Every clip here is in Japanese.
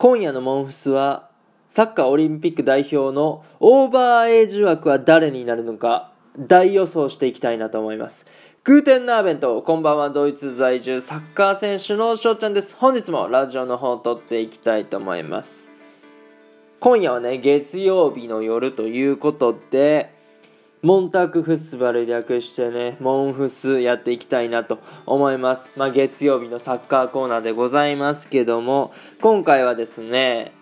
今夜のモンフスはサッカーオリンピック代表のオーバーエイジ枠は誰になるのか大予想していきたいなと思います。グーテンナーベントこんばんはドイツ在住サッカー選手の翔ちゃんです。本日もラジオの方を撮っていきたいと思います。今夜はね月曜日の夜ということでモンタクフッスバル略してね、モンフスやっていきたいなと思います。まあ、月曜日のサッカーコーナーでございますけども、今回はですね、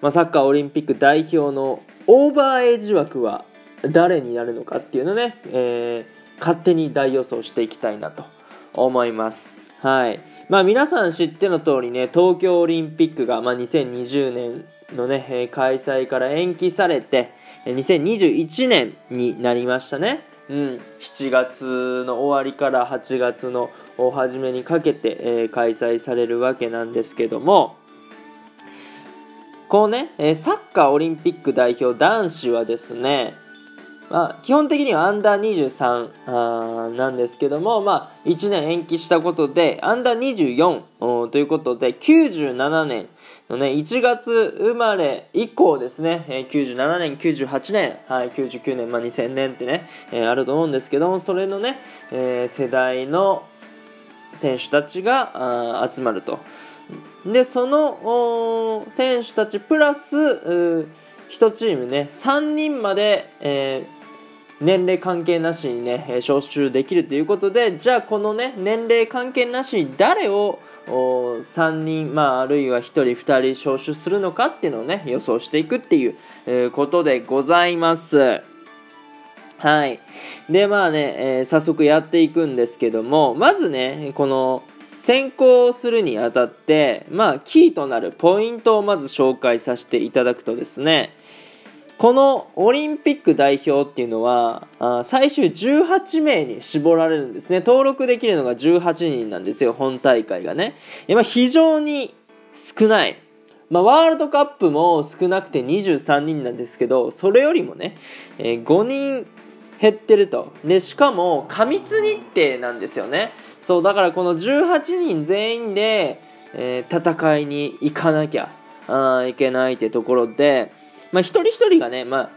まあ、サッカーオリンピック代表のオーバーエイジ枠は誰になるのかっていうのね、えー、勝手に大予想していきたいなと思います。はい。まあ皆さん知っての通りね、東京オリンピックが、まあ、2020年のね、開催から延期されて、2021年になりましたね。うん、7月の終わりから8月の初めにかけて、えー、開催されるわけなんですけども、こうね、え、サッカーオリンピック代表男子はですね、まあ、基本的にはアンダー23なんですけども、まあ、1年延期したことで、アンダー24ということで、97年のね、1月生まれ以降ですね、えー、97年、98年、はい、99年、まあ、2000年ってね、えー、あると思うんですけども、それのね、えー、世代の選手たちが集まると。で、その選手たちプラス、1チームね、3人まで、えー年齢関係なしにね、招集できるということで、じゃあこのね、年齢関係なしに誰を3人、まあ、あるいは1人、2人招集するのかっていうのをね、予想していくっていう、ことでございます。はい。で、まあね、えー、早速やっていくんですけども、まずね、この、選考するにあたって、まあ、キーとなるポイントをまず紹介させていただくとですね、このオリンピック代表っていうのは最終18名に絞られるんですね。登録できるのが18人なんですよ本大会がね、まあ、非常に少ない。まあ、ワールドカップも少なくて23人なんですけどそれよりもね、えー、5人減ってると。でしかも過密日程なんですよね。そうだからこの18人全員で、えー、戦いに行かなきゃあいけないってところでまあ、一人一人がね、まあ、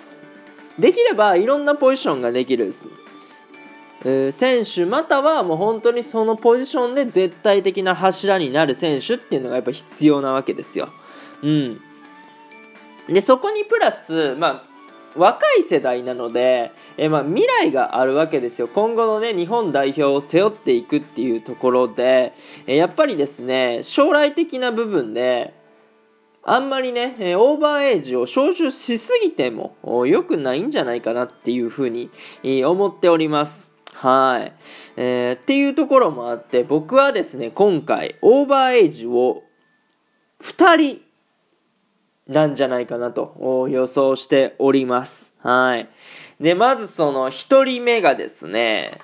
できればいろんなポジションができる、え、選手またはもう本当にそのポジションで絶対的な柱になる選手っていうのがやっぱ必要なわけですよ。うん。で、そこにプラス、まあ、若い世代なので、えまあ、未来があるわけですよ。今後のね、日本代表を背負っていくっていうところで、えやっぱりですね、将来的な部分で、あんまりね、オーバーエイジを招集しすぎても良くないんじゃないかなっていうふうに思っております。はい、えー、っていうところもあって、僕はですね、今回、オーバーエイジを2人なんじゃないかなと予想しております。はい。で、まずその1人目がですね、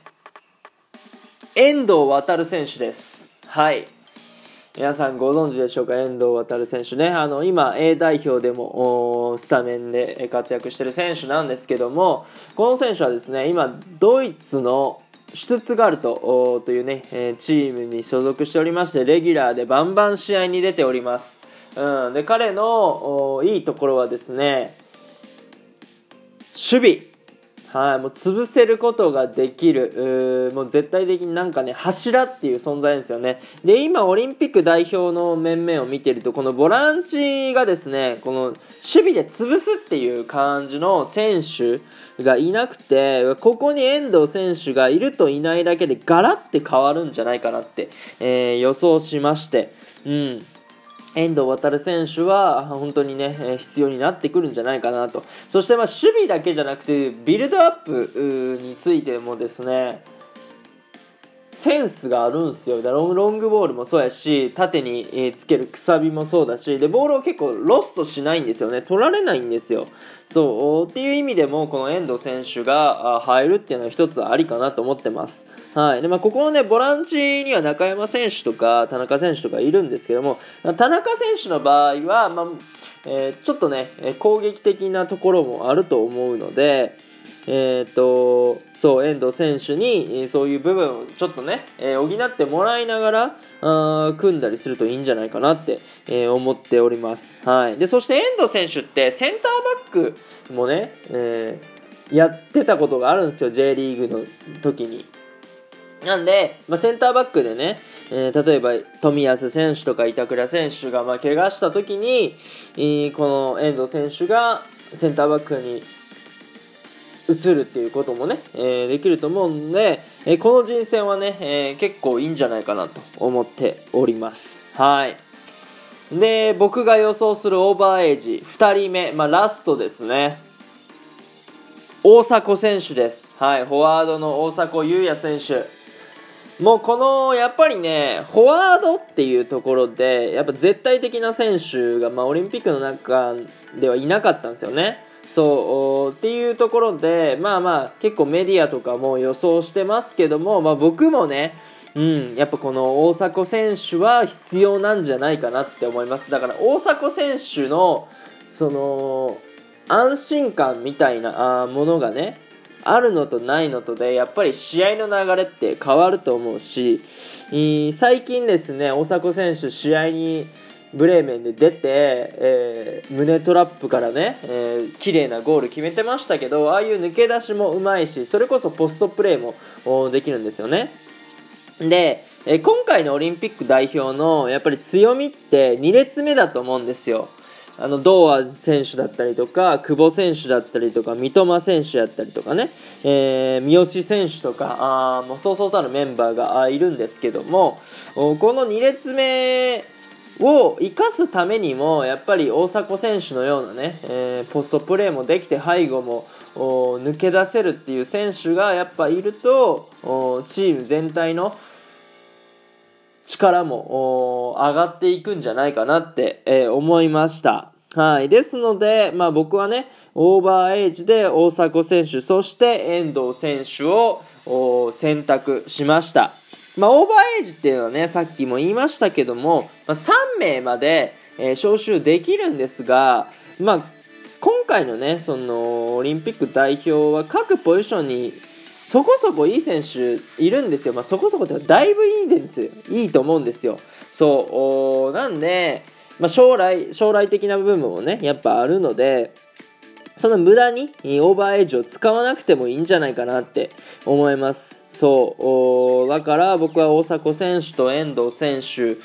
遠藤航選手です。はい。皆さんご存知でしょうか？遠藤航選手ね。あの今 A 代表でもスタメンで活躍している選手なんですけどもこの選手はですね今ドイツのシュトゥットガルトというねチームに所属しておりましてレギュラーでバンバン試合に出ております、うん、で彼のいいところはですね守備。はい、もう潰せることができる、もう絶対的になんかね、柱っていう存在ですよね。で、今、オリンピック代表の面々を見てると、このボランチがですね、この守備で潰すっていう感じの選手がいなくて、ここに遠藤選手がいるといないだけでガラって変わるんじゃないかなって、えー、予想しまして、うん。遠藤航選手は本当にね、必要になってくるんじゃないかなと。そしてまあ守備だけじゃなくて、ビルドアップについてもですね、センスがあるんですよ。だロングボールもそうやし、縦につけるくさびもそうだし、で、ボールを結構ロストしないんですよね。取られないんですよ。そう、っていう意味でも、この遠藤選手が入るっていうのは一つありかなと思ってます。はい。で、まあ、ここのね、ボランチには中山選手とか、田中選手とかいるんですけども、田中選手の場合は、まあ、えー、ちょっとね、攻撃的なところもあると思うので、えっ、と、そう、遠藤選手に、そういう部分をちょっとね、えー補ってもらいながら、あ組んだりするといいんじゃないかなって、えー思っております。はい。で、そして遠藤選手って、センターバックもね、えーやってたことがあるんですよ、J リーグの時に。なんで、まあ、センターバックでね、えー例えば冨安選手とか板倉選手がまあ怪我した時に、えーこの遠藤選手がセンターバックに移るっていうこともね、えーできると思うんで、えーこの人選はね、えー結構いいんじゃないかなと思っております。はい。で、僕が予想するオーバーエイジ、2人目、まあ、ラストですね。大迫選手です。はい、フォワードの大迫勇也選手。もうこの、やっぱりね、フォワードっていうところで、やっぱ絶対的な選手が、まあ、オリンピックの中ではいなかったんですよね。そう、っていうところで、まあまあ、結構メディアとかも予想してますけども、まあ僕もね、うん、やっぱこの大迫選手は必要なんじゃないかなって思います。だから大迫選手の、その、安心感みたいなものがね、あるのとないのとでやっぱり試合の流れって変わると思うし、最近ですね大迫選手試合にブレーメンで出て、えー胸トラップからね、えー綺麗なゴール決めてましたけどああいう抜け出しもうまいしそれこそポストプレーもできるんですよね。で、えー今回のオリンピック代表のやっぱり強みって2列目だと思うんですよ。あの堂安選手だったりとか久保選手だったりとか三笘選手やったりとかね、えー三好選手とかあもうそうそうたるメンバーがーいるんですけどもこの2列目を生かすためにもやっぱり大迫選手のようなね、えーポストプレーもできて背後も抜け出せるっていう選手がやっぱいるとチーム全体の力も上がっていくんじゃないかなって、え思いました。はい。ですので、まあ僕はね、オーバーエイジで大迫選手、そして遠藤選手を選択しました。まあオーバーエイジっていうのはね、さっきも言いましたけども、まあ、3名まで、えー招集できるんですが、まあ今回のね、そのオリンピック代表は各ポジションにそこそこいい選手いるんですよ。まあ、そこそこってだいぶいいです。いいと思うんですよ。そう。なんで、まあ、将来、将来的な部分もね、やっぱあるので、その無駄にオーバーエイジを使わなくてもいいんじゃないかなって思います。そう。だから僕は大迫選手と遠藤選手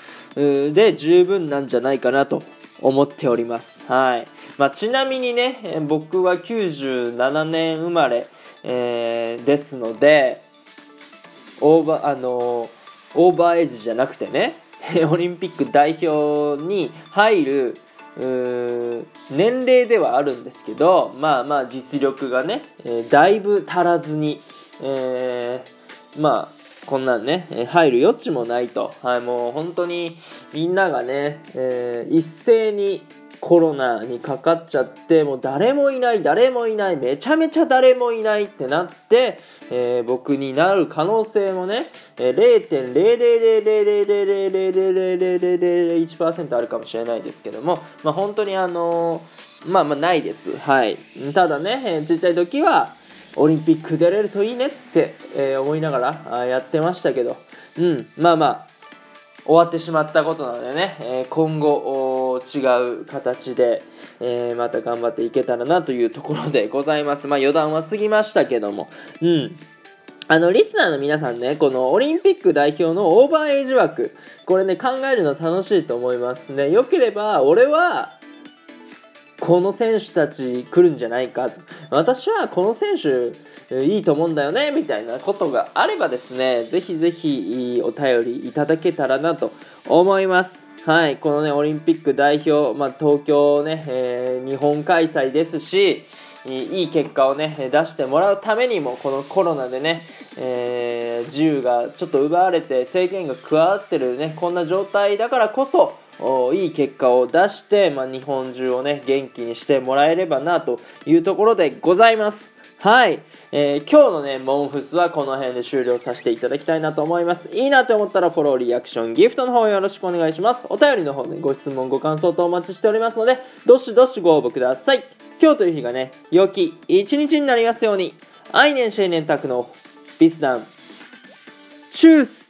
で十分なんじゃないかなと思っております。はい。まあ、ちなみにね、僕は97年生まれ、えーですので、オーバー、あのオーバーエイジじゃなくてね、オリンピック代表に入る、年齢ではあるんですけど、まあまあ実力がね、えだいぶ足らずに、えーまあ、こんなんね、入る余地もないと。はい、もう本当にみんながね、えー一斉にコロナにかかっちゃって、もう誰もいない、誰もいない、めちゃめちゃ誰もいないってなって、えー僕になる可能性もね、えー0.000000001%あるかもしれないですけども、まあ本当にあのーまあまあないです。はい。ただね、えーちっちゃい時は、オリンピック出れるといいねって、えー思いながらやってましたけど、うん、まあまあ、終わってしまったことなのでね、えー今後おー違う形で、えーまた頑張っていけたらなというところでございます。まあ余談は過ぎましたけども、うん。あの、リスナーの皆さんね、このオリンピック代表のオーバーエイジ枠、これね、考えるの楽しいと思いますね。よければ、俺は、この選手たち来るんじゃないか私はこの選手いいと思うんだよねみたいなことがあればですねぜひぜひお便りいただけたらなと思いますはいこのねオリンピック代表、まあ、東京ね、えー日本開催ですしいい結果をね出してもらうためにもこのコロナでね、えー自由がちょっと奪われて制限が加わってるねこんな状態だからこそいい結果を出して、まあ、日本中をね元気にしてもらえればなというところでございます。はい、えー今日のねモンフスはこの辺で終了させていただきたいなと思います。いいなと思ったらフォローリアクションギフトの方よろしくお願いします。お便りの方ねご質問ご感想とお待ちしておりますのでどしどしご応募ください。今日という日がね良き一日になりますように。愛年シェイネンタクのビスダンチュース。